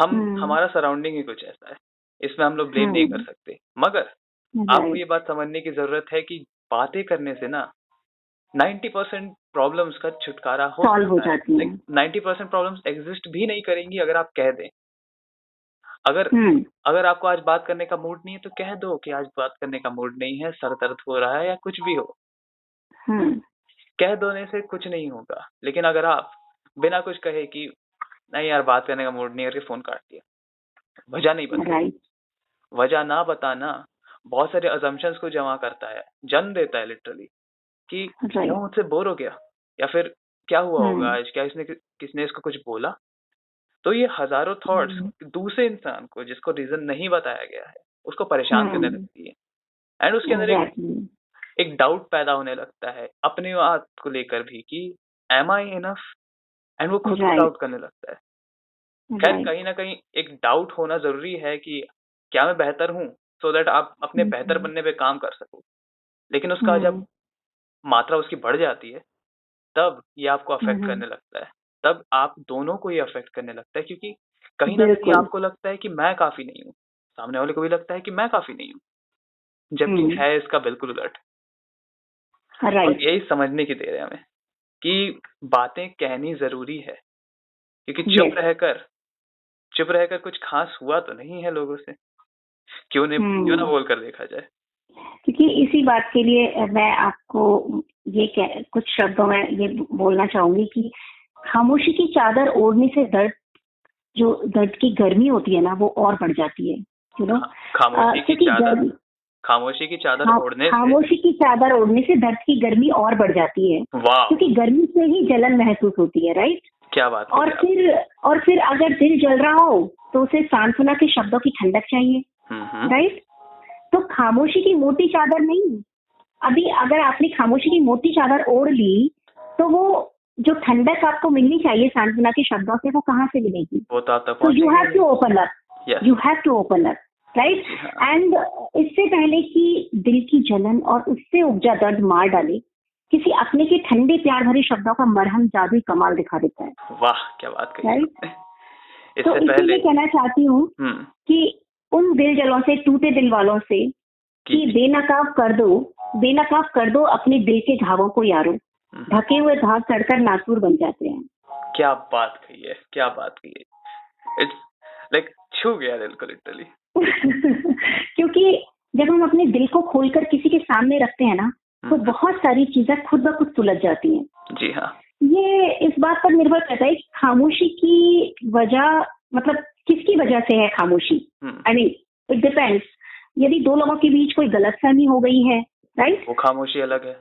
हम हम्म। हमारा सराउंडिंग ही कुछ ऐसा है। इसमें हम लोग ब्लेम नहीं कर हम्म। सकते। मगर आपको ये बात समझने की ज़रूरत है कि बातें करने से ना नाइन्टी परसेंट प्रॉब्लम का छुटकारा हो सॉल्व हो जाती है। नाइन्टी परसेंट प्रॉब्लम एग्जिस्ट भी नहीं करेंगी अगर आप कह दें। अगर हम्म। अगर आपको आज बात करने का मूड नहीं है तो कह दो कि आज बात करने का मूड नहीं है सर दर्द हो रहा है या कुछ भी हो। हम्म। कह दोने से कुछ नहीं होगा। लेकिन अगर आप बिना कुछ कहे कि नहीं यार बात करने का मूड नहीं करके फ़ोन काट दिया। वजह नहीं बता। वजह ना बताना बहुत सारे अजम्पन्स को जमा करता है जन्म देता है लिटरली कि क्यों मुझसे बोर हो गया? या फिर क्या हुआ हम्म। होगा आज? क्या इसने किसने इसको कुछ बोला? तो ये हज़ारों थॉट्स हम्म। दूसरे इंसान को जिसको रीजन नहीं बताया गया है उसको परेशान करने हम्म। लगती है। एंड उसके अंदर एक एक डाउट पैदा होने लगता है अपने बात को लेकर भी कि एम आई इनफ एंड वो खुद को डाउट करने लगता है। खैर कहीं ना कहीं एक डाउट होना ज़रूरी है कि क्या मैं बेहतर हूँ? सो दैट आप अपने बेहतर बनने पे काम कर सको। लेकिन उसका जब मात्रा उसकी बढ़ जाती है तब ये आपको अफेक्ट करने लगता है। तब आप दोनों को ये अफेक्ट करने लगता है क्योंकि कहीं ना कहीं आपको लगता है कि मैं काफ़ी नहीं हूँ। सामने वाले को भी लगता है कि मैं काफ़ी नहीं हूँ जबकि हम्म। है इसका बिल्कुल उलट right. यही समझने की देर है हमें कि बातें कहनी ज़रूरी है क्योंकि चुप रहकर चुप रहकर कुछ खास हुआ तो नहीं है लोगों से। क्यों नहीं क्यों ना। बोल कर देखा जाए। क्योंकि इसी बात के लिए मैं आपको ये कह, कुछ शब्दों में ये बोलना चाहूँगी कि खामोशी की चादर ओढ़ने से दर्द जो दर्द की गर्मी होती है ना वो और बढ़ जाती है यू नो खामोशी की चादर खामोशी की चादर ओढ़ने खामोशी की चादर ओढ़ने से दर्द की गर्मी और बढ़ जाती है। क्योंकि गर्मी से ही जलन महसूस होती है राइट क्या बात और फिर और फिर अगर दिल जल रहा हो तो उसे सांत्वना के शब्दों की ठंडक चाहिए। राइट तो खामोशी की मोटी चादर नहीं। अभी अगर आपने खामोशी की मोटी चादर ओढ़ ली तो वो जो ठंडक आपको मिलनी चाहिए सांत्वना के शब्दों से वो कहाँ से मिलेगी? तो you have to open up you have to open up right and इससे पहले कि दिल की जलन और उससे उपजा दर्द मार डाले किसी अपने के ठंडे प्यार भरे शब्दों का मरहम जादू कमाल दिखा देता है। वाह क्या बात कही राइट तो इसलिए कहना चाहती हूँ हम्म। कि उन दिल जलों से टूटे दिल वालों से कि बेनकाब कर दो बेनकाब कर दो अपने दिल के घावों को यारो। हम्म। ढके हुए घाव चढ़कर नासूर बन जाते हैं। क्या बात कही है क्या बात कही है। इट्स लाइक छू गया दिल को लिटरली क्योंकि जब हम अपने दिल को खोलकर किसी के सामने रखते हैं ना तो हम्म। बहुत सारी चीज़ें खुद ब खुद सुलझ जाती हैं। जी हाँ। ये इस बात पर निर्भर करता है खामोशी की वजह मतलब किसकी वजह से है खामोशी? आई मीन इट डिपेंड्स यदि दो लोगों के बीच कोई गलतफहमी हो गई है राइट वो खामोशी अलग है।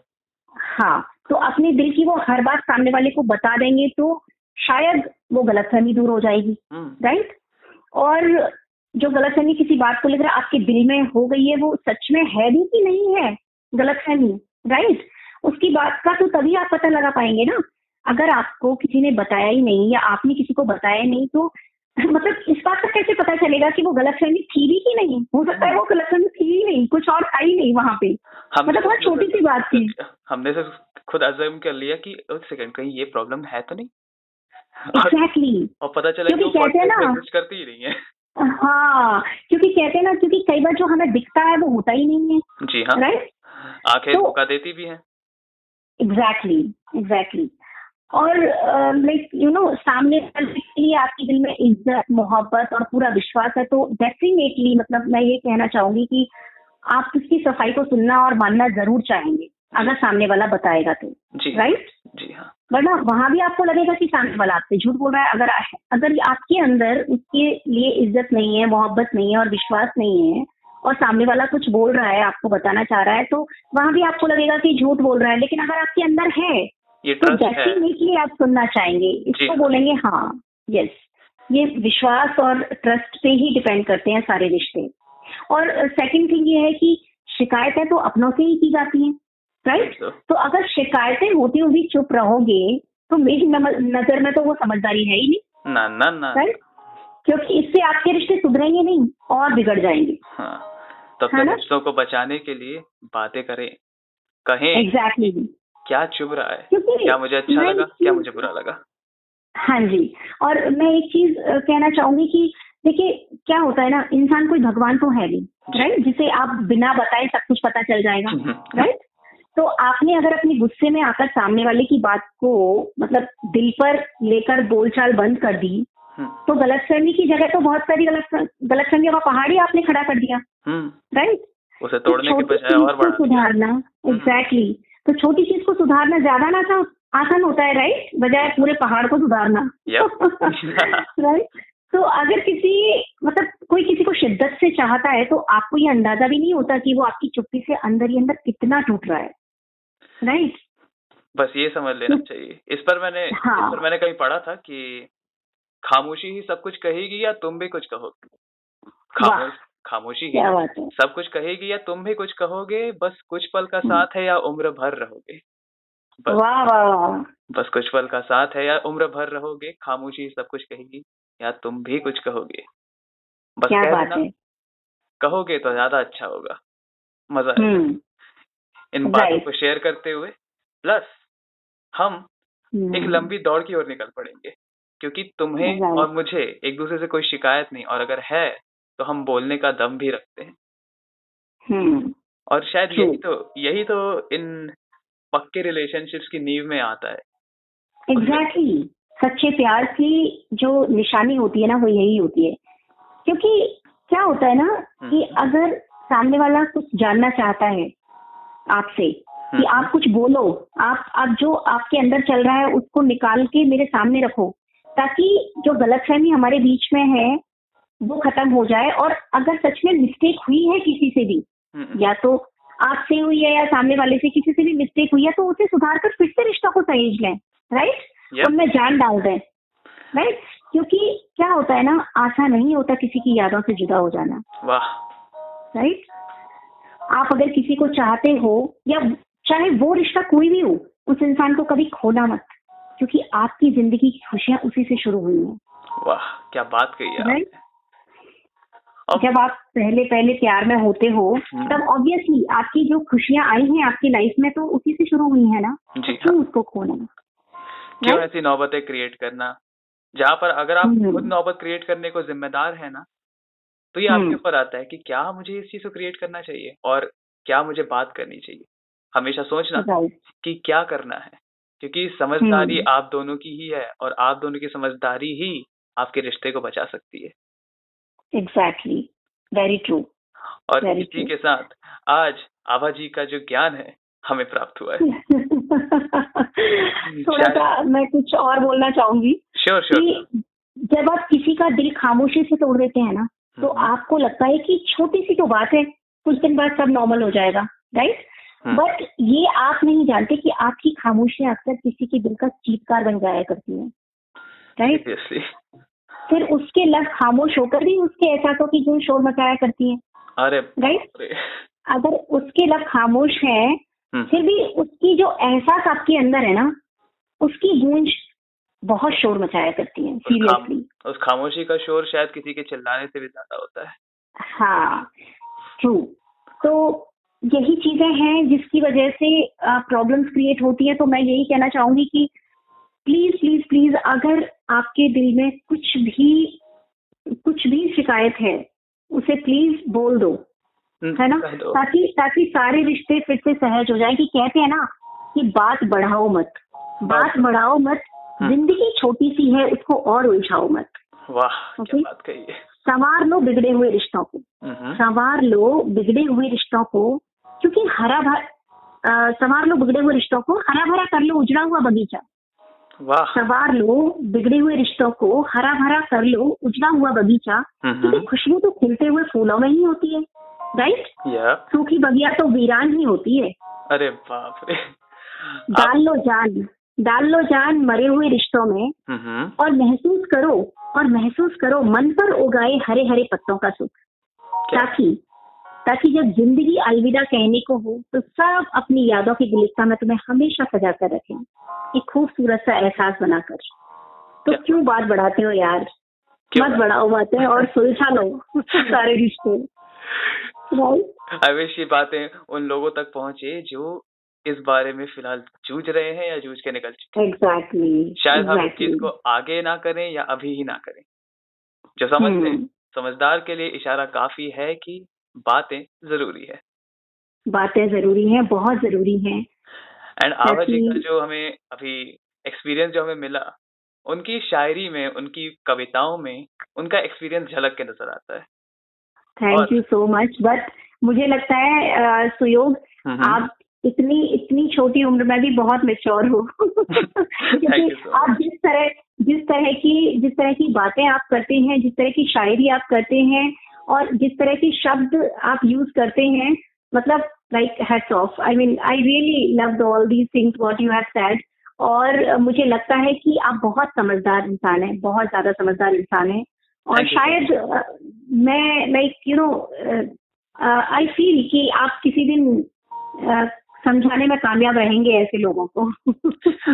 हाँ तो अपने दिल की वो हर बात सामने वाले को बता देंगे तो शायद वो गलतफहमी दूर हो जाएगी राइट हम्म। और जो गलतफहमी किसी बात को लेकर आपके दिल में हो गई है वो सच में है भी कि नहीं है? गलतफहमी राइट उसकी बात का तो तभी आप पता लगा पाएँगे ना। अगर आपको किसी ने बताया ही नहीं या आपने किसी को बताया नहीं तो मतलब इस बात का कैसे पता चलेगा कि वो गलत फहमी थी भी कि नहीं? हो सकता है वो गलत फहमी थी ही नहीं कुछ और था ही नहीं वहाँ पे। मतलब बहुत छोटी सी बात थी। हमने से खुद अजम कर लिया कि एक सेकंड कहीं ये प्रॉब्लम है तो नहीं? Exactly exactly. और पता चला कि कहते हैं ना करती ही नहीं है। हाँ क्योंकि कहते हैं ना क्योंकि कई बार जो हमें दिखता है वो होता ही नहीं है। जी हाँ। राइट आँखें तो, धोखा देती भी है। एग्जैक्टली एग्जैक्टली और लाइक यू नो सामने वाले के लिए आपके दिल में इज़्ज़त मोहब्बत और पूरा विश्वास है तो डेफिनेटली मतलब मैं ये कहना चाहूँगी कि आप उसकी सफ़ाई को सुनना और मानना ज़रूर चाहेंगे अगर सामने वाला बताएगा तो राइट जी हाँ। वरना वहाँ भी आपको लगेगा कि सामने वाला आपसे झूठ बोल रहा है अगर अगर आपके अंदर उसके लिए इज़्ज़त नहीं है मोहब्बत नहीं है और विश्वास नहीं है और सामने वाला कुछ बोल रहा है आपको बताना चाह रहा है तो वहाँ भी आपको लगेगा कि झूठ बोल रहा है लेकिन अगर आपके अंदर है ये तो ट्रस्ट है। डेफिनेटली आप सुनना चाहेंगे इसको बोलेंगे हाँ यस ये विश्वास और ट्रस्ट पे ही डिपेंड करते हैं सारे रिश्ते। और सेकंड थिंग ये है कि शिकायतें तो अपनों से ही की जाती हैं राइट तो तो अगर शिकायतें होती हुई भी चुप रहोगे तो मेरी नज़र में तो वो समझदारी है ही नहीं ना ना ना। राइट क्योंकि इससे आपके रिश्ते सुधरेंगे नहीं और बिगड़ जाएँगे। हाँ तब है तक ना? रिश्तों को बचाने के लिए बातें करें कहें। एग्जैक्टली क्या चुभ रहा है? क्या मुझे अच्छा लगा? क्या मुझे बुरा लगा? हाँ जी और मैं एक चीज़ कहना चाहूँगी कि देखिए क्या होता है ना इंसान कोई भगवान तो है नहीं राइट जिसे आप बिना बताए सब कुछ पता चल जाएगा राइट तो आपने अगर अपने गुस्से में आकर सामने वाले की बात को मतलब दिल पर लेकर बोलचाल बंद कर दी हम्म, तो गलतफहमी की जगह तो बहुत सारी गलत गलतफहमियों का पहाड़ आपने खड़ा कर दिया हम्म, राइट उसे तो तोड़ने के बजाय और। सुधारना एग्जैक्टली तो छोटी चीज़ को सुधारना ज़्यादा ना था आसान होता है राइट बजाय पूरे पहाड़ को सुधारना। राइट तो अगर किसी मतलब कोई किसी को शिद्दत से चाहता है तो आपको ये अंदाज़ा भी नहीं होता कि वो आपकी चुप्पी से अंदर ही अंदर कितना टूट रहा है। राइट बस ये समझ लेना चाहिए। इस पर मैंने हाँ। इस पर मैंने कहीं पढ़ा था कि खामोशी ही सब कुछ कहेगी या तुम भी कुछ कहोगे? खामोश खामोशी ही सब कुछ कहेगी या तुम भी कुछ कहोगे बस कुछ पल का साथ है या उम्र भर रहोगे। बस। वाह वाह बस कुछ पल का साथ है या उम्र भर रहोगे खामोशी सब कुछ कहेगी या तुम भी कुछ कहोगे। बस क्या बात है। कहोगे तो ज़्यादा अच्छा होगा। मज़ा आएगा हम्म। इन बातों को शेयर करते हुए प्लस हम हम्म, एक लंबी दौड़ की ओर निकल पड़ेंगे क्योंकि तुम्हें और मुझे एक दूसरे से कोई शिकायत नहीं और अगर है तो हम बोलने का दम भी रखते हैं। हम्म। और शायद True. यही तो यही तो इन पक्के रिलेशनशिप्स की नींव में आता है। Exactly exactly. सच्चे प्यार की जो निशानी होती है ना वो यही होती है। क्योंकि क्या होता है ना कि अगर सामने वाला कुछ जानना चाहता है आपसे कि हम्म, आप कुछ बोलो आप आप जो आपके अंदर चल रहा है उसको निकाल के मेरे सामने रखो ताकि जो गलतफहमी हमारे बीच में है वो खत्म हो जाए और अगर सच में मिस्टेक हुई है किसी से भी हम्म, या तो आपसे हुई है या सामने वाले से किसी से भी मिस्टेक हुई है तो उसे सुधार कर फिर से रिश्ता को सहेज लें राइट. उनमें जान डाल दें राइट क्योंकि क्या होता है ना आसान नहीं होता किसी की यादों से जुदा हो जाना। वाह। राइट आप अगर किसी को चाहते हो या चाहे वो रिश्ता कोई भी हो उस इंसान को कभी खोना मत क्योंकि आपकी ज़िंदगी की खुशियाँ उसी से शुरू हुई हैं। वाह क्या बात कही है जब आप पहले पहले प्यार में होते हो हम्म। तब ऑब्वियसली आपकी जो खुशियाँ आई हैं आपकी लाइफ में तो उसी से शुरू हुई है ना? जी। हाँ क्यों उसको खोना? क्यों ऐसी नौबतें क्रिएट करना? जहाँ पर अगर आप हम्म। खुद नौबत क्रिएट करने को जिम्मेदार है ना तो ये हम्म। आपके ऊपर आता है कि क्या मुझे इस चीज़ को क्रिएट करना चाहिए और क्या मुझे बात करनी चाहिए? हमेशा सोचना कि क्या करना है? क्योंकि समझदारी हम्म। आप दोनों की ही है और आप दोनों की समझदारी ही आपके रिश्ते को बचा सकती है। एग्जैक्टली वेरी ट्रू और Very इसी true. के साथ आज आभा जी का जो ज्ञान है हमें प्राप्त हुआ है थोड़ा सा मैं कुछ और बोलना चाहूँगी श्योर श्योर कि जब आप किसी का दिल खामोशी से तोड़ देते हैं ना तो हम्म। आपको लगता है कि छोटी सी तो बात है कुछ दिन बाद सब नॉर्मल हो जाएगा राइट हम्म। बट ये आप नहीं जानते कि आपकी खामोशी अक्सर किसी के दिल का चीतकार बन जाया करती है राइट. फिर उसके लफ्ज खामोश होकर भी उसके एहसासों की जो शोर मचाया करती है। अरे राइट अगर उसके लफ्ज खामोश हैं हम्म। फिर भी उसकी जो एहसास आपके अंदर है ना उसकी गूंज बहुत शोर मचाया करती है खाम- सीरियसली उस खामोशी का शोर शायद किसी के चिल्लाने से भी ज़्यादा होता है। हाँ ट्रू तो यही चीज़ें हैं जिसकी वजह से प्रॉब्लम्स क्रिएट होती है। तो मैं यही कहना चाहूँगी कि प्लीज़ प्लीज़ प्लीज़ अगर आपके दिल में कुछ भी कुछ भी शिकायत है उसे प्लीज़ बोल दो हम्म, है ना? ताकि ताकि सारे रिश्ते फिर से सहज हो जाए कि कहते हैं ना कि बात बढ़ाओ मत बात बढ़ाओ मत हम्म। ज़िंदगी छोटी सी है उसको और उलझाओ मत। वाह Okay. बात कही है। संवार लो बिगड़े हुए रिश्तों को। हम्म, संवार लो बिगड़े हुए रिश्तों को क्योंकि हरा भरा संवार लो बिगड़े हुए रिश्तों को हरा भरा कर लो उजड़ा हुआ बगीचा। संवार लो बिगड़े हुए रिश्तों को हरा भरा कर लो उजला हुआ बगीचा। क्योंकि खुशबू तो खिलते हुए फूलों में ही होती है राइट सूखी बगिया तो वीरान ही होती है। अरे बाप रे। डाल लो जान डाल लो जान मरे हुए रिश्तों में। और महसूस करो और महसूस करो मन पर उगाए हरे हरे पत्तों का सुख। ताकि ताकि जब ज़िंदगी अलविदा कहने को हो तो सब अपनी यादों की गुलिस्ता में तुम्हें हमेशा सजा कर रखें एक खूबसूरत सा एहसास बनाकर। तो क्यों बात बढ़ाते हो यार? मत बढ़ाओ बातें और सुलझा लो सारे रिश्ते। आई विश ये बातें उन लोगों तक पहुँचे जो इस बारे में फ़िलहाल जूझ रहे हैं या जूझ के निकल चुके हैं। एग्जैक्टली शायद हम इस चीज़ को आगे ना करें या अभी ही ना करें। जो समझते हैं हम्म। समझदार के लिए इशारा काफ़ी है कि बातें ज़रूरी है। बातें ज़रूरी हैं बहुत ज़रूरी हैं। एंड आभा जी का जो हमें अभी एक्सपीरियंस जो हमें मिला उनकी शायरी में उनकी कविताओं में उनका एक्सपीरियंस झलक के नज़र आता है। Thank you so much but मुझे लगता है सुयोग हम्म। आप इतनी इतनी छोटी उम्र में भी बहुत मेच्योर हो। क्योंकि so आप जिस तरह जिस तरह की जिस तरह की बातें आप करते हैं जिस तरह की शायरी आप करते हैं और जिस तरह के शब्द आप यूज़ करते हैं मतलब like hats off I mean I really love all these things what you have said और मुझे लगता है कि आप बहुत समझदार इंसान हैं बहुत ज़्यादा समझदार इंसान हैं। और शायद मैं like you know I feel कि आप किसी दिन समझाने में कामयाब रहेंगे ऐसे लोगों को।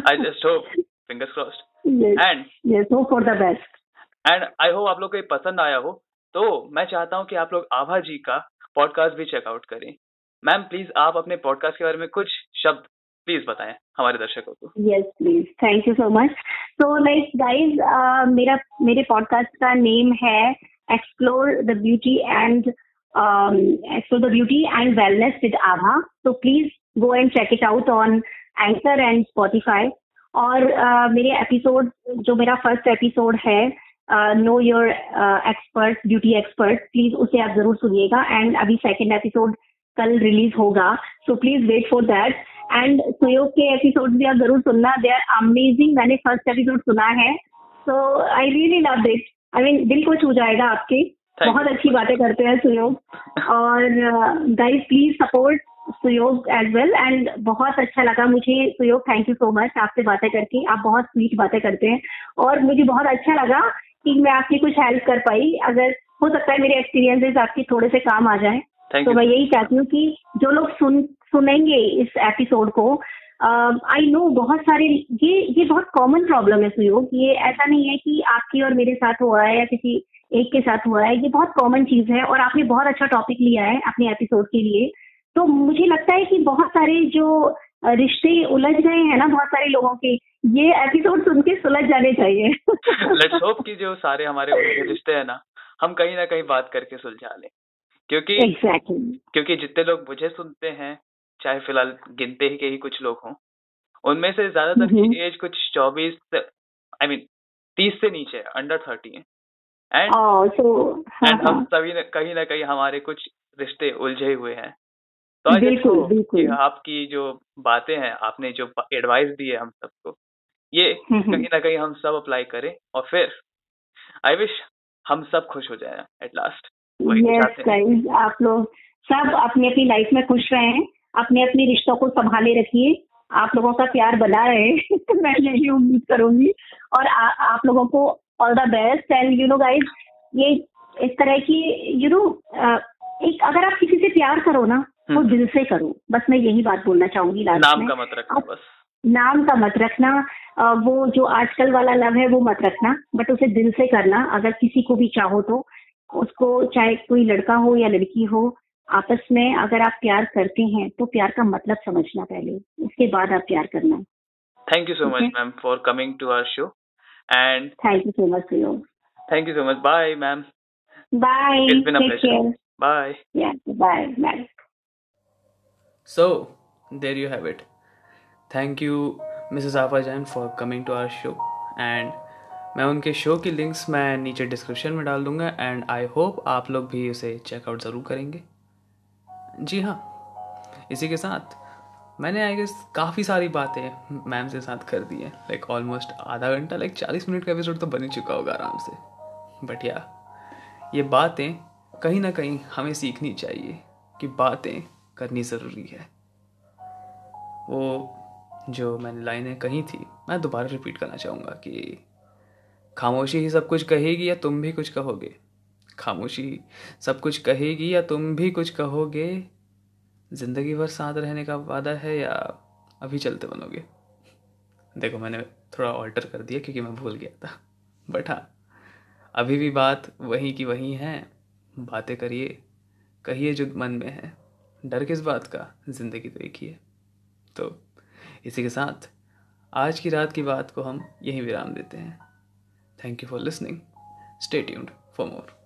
I just hope fingers crossed and yes hope for the best and I hope आप लोग को ये पसंद आया हो। तो मैं चाहता हूँ कि आप लोग आभा जी का पॉडकास्ट भी चेकआउट करें। मैम प्लीज़ आप अपने पॉडकास्ट के बारे में कुछ शब्द प्लीज़ बताएँ हमारे दर्शकों को। Yes please thank you so much तो लाइक गाइस मेरा मेरे पॉडकास्ट का नेम है explore the beauty and explore the beauty and wellness with Aabha तो please go and check it out on Anchor and Spotify और uh, मेरे episode जो मेरा फ़र्स्ट एपिसोड है know your expert beauty expert please उसे आप ज़रूर सुनिएगा। एंड अभी सेकेंड एपिसोड कल रिलीज़ होगा। So please wait for that and Suyog के एपिसोड भी आप ज़रूर सुनना। दे आर अमेजिंग मैंने फ़र्स्ट एपिसोड सुना है। So I really love it I mean दिल को छू जाएगा आपके। बहुत अच्छी बातें करते हैं सुयोग और guys please support Suyog as well and बहुत अच्छा लगा मुझे। सुयोग थैंक यू सो मच आपसे बातें करके। आप बहुत स्वीट बातें करते हैं। और मुझे बहुत अच्छा लगा कि मैं आपकी कुछ हेल्प कर पाई। अगर हो सकता है मेरे एक्सपीरियंसेस आपके थोड़े से काम आ जाए। तो मैं यही चाहती हूँ कि जो लोग सुन सुनेंगे इस एपिसोड को आई uh, नो बहुत सारे ये ये बहुत कॉमन प्रॉब्लम है सुयोग ये ऐसा नहीं है कि आपकी और मेरे साथ हुआ है या किसी एक के साथ हुआ है। ये बहुत कॉमन चीज़ है और आपने बहुत अच्छा टॉपिक लिया है अपने एपिसोड के लिए। तो मुझे लगता है कि बहुत सारे जो रिश्ते उलझ गए हैं ना बहुत सारे लोगों के ये एपिसोड सुन के सुलझ जाने चाहिए। लेट्स होप कि जो सारे हमारे रिश्ते हैं ना हम कहीं ना कहीं बात करके सुलझा लें। क्योंकि एग्जैक्टली क्योंकि जितने लोग मुझे सुनते हैं चाहे फ़िलहाल गिनते ही के ही कुछ लोग हों उनमें से ज़्यादातर। की एज कुछ चौबीस आई मीन तीस से नीचे है अंडर थर्टी है। एंड हाँ एंड हम हाँ सभी कहीं ना कहीं हमारे कुछ रिश्ते उलझे हुए हैं। तो आई बिल्कुल, बिल्कुल। आपकी जो बातें हैं आपने जो एडवाइस दी है हम सबको ये। कहीं ना कहीं हम सब अप्लाई करें और फिर आई विश हम सब खुश हो जाए एट लास्ट तो आप लोग सब अपनी अपनी लाइफ में खुश रहे अपने अपने रिश्तों को संभाले रखिए। आप लोगों का प्यार बना रहे मैं यही उम्मीद करूँगी। और आ, आप लोगों को all the best and you know guys ये इस तरह की यू नो एक अगर आप किसी से प्यार करो ना तो हम्म। दिल से करो। बस मैं यही बात बोलना चाहूँगी लास्ट नाम में। का मत रखो बस। नाम का मत रखना वो जो आजकल वाला लव है वो मत रखना बट उसे दिल से करना अगर किसी को भी चाहो तो। उसको चाहे कोई लड़का हो या लड़की हो आपस में अगर आप प्यार करते हैं तो प्यार का मतलब समझना पहले उसके बाद आप प्यार करना। Thank you so much ma'am for coming to our show and thank you so much your thank you so much bye ma'am bye It's been a take bye yeah bye bye So, there you have it. You you, Aafa Jain for coming to our show and मैं उनके show की links मैं नीचे description में डाल दूँगा and I hope आप लोग भी उसे चेकआउट ज़रूर करेंगे। जी हाँ इसी के साथ मैंने आई गेस काफ़ी सारी बातें मैम से साथ कर दी हैं। लाइक ऑलमोस्ट आधा घंटा लाइक चालीस मिनट का एपिसोड तो बन ही चुका होगा आराम से। बट या ये बातें कहीं ना कहीं हमें सीखनी चाहिए कि बातें करनी ज़रूरी है। वो जो मैंने लाइनें कही थी, मैं दोबारा रिपीट करना चाहूँगा कि खामोशी ही सब कुछ कहेगी या तुम भी कुछ कहोगे? खामोशी सब कुछ कहेगी या तुम भी कुछ कहोगे? ज़िंदगी भर साथ रहने का वादा है या अभी चलते बनोगे? देखो, मैंने थोड़ा ऑल्टर कर दिया क्योंकि मैं भूल गया था। बट हाँ अभी भी बात वही की वही है। बातें करिए, कहिए जो मन में है। डर किस बात का? ज़िंदगी तो एक ही है। तो इसी के साथ आज की रात की बात को हम यहीं विराम देते हैं। Thank you for listening stay tuned for more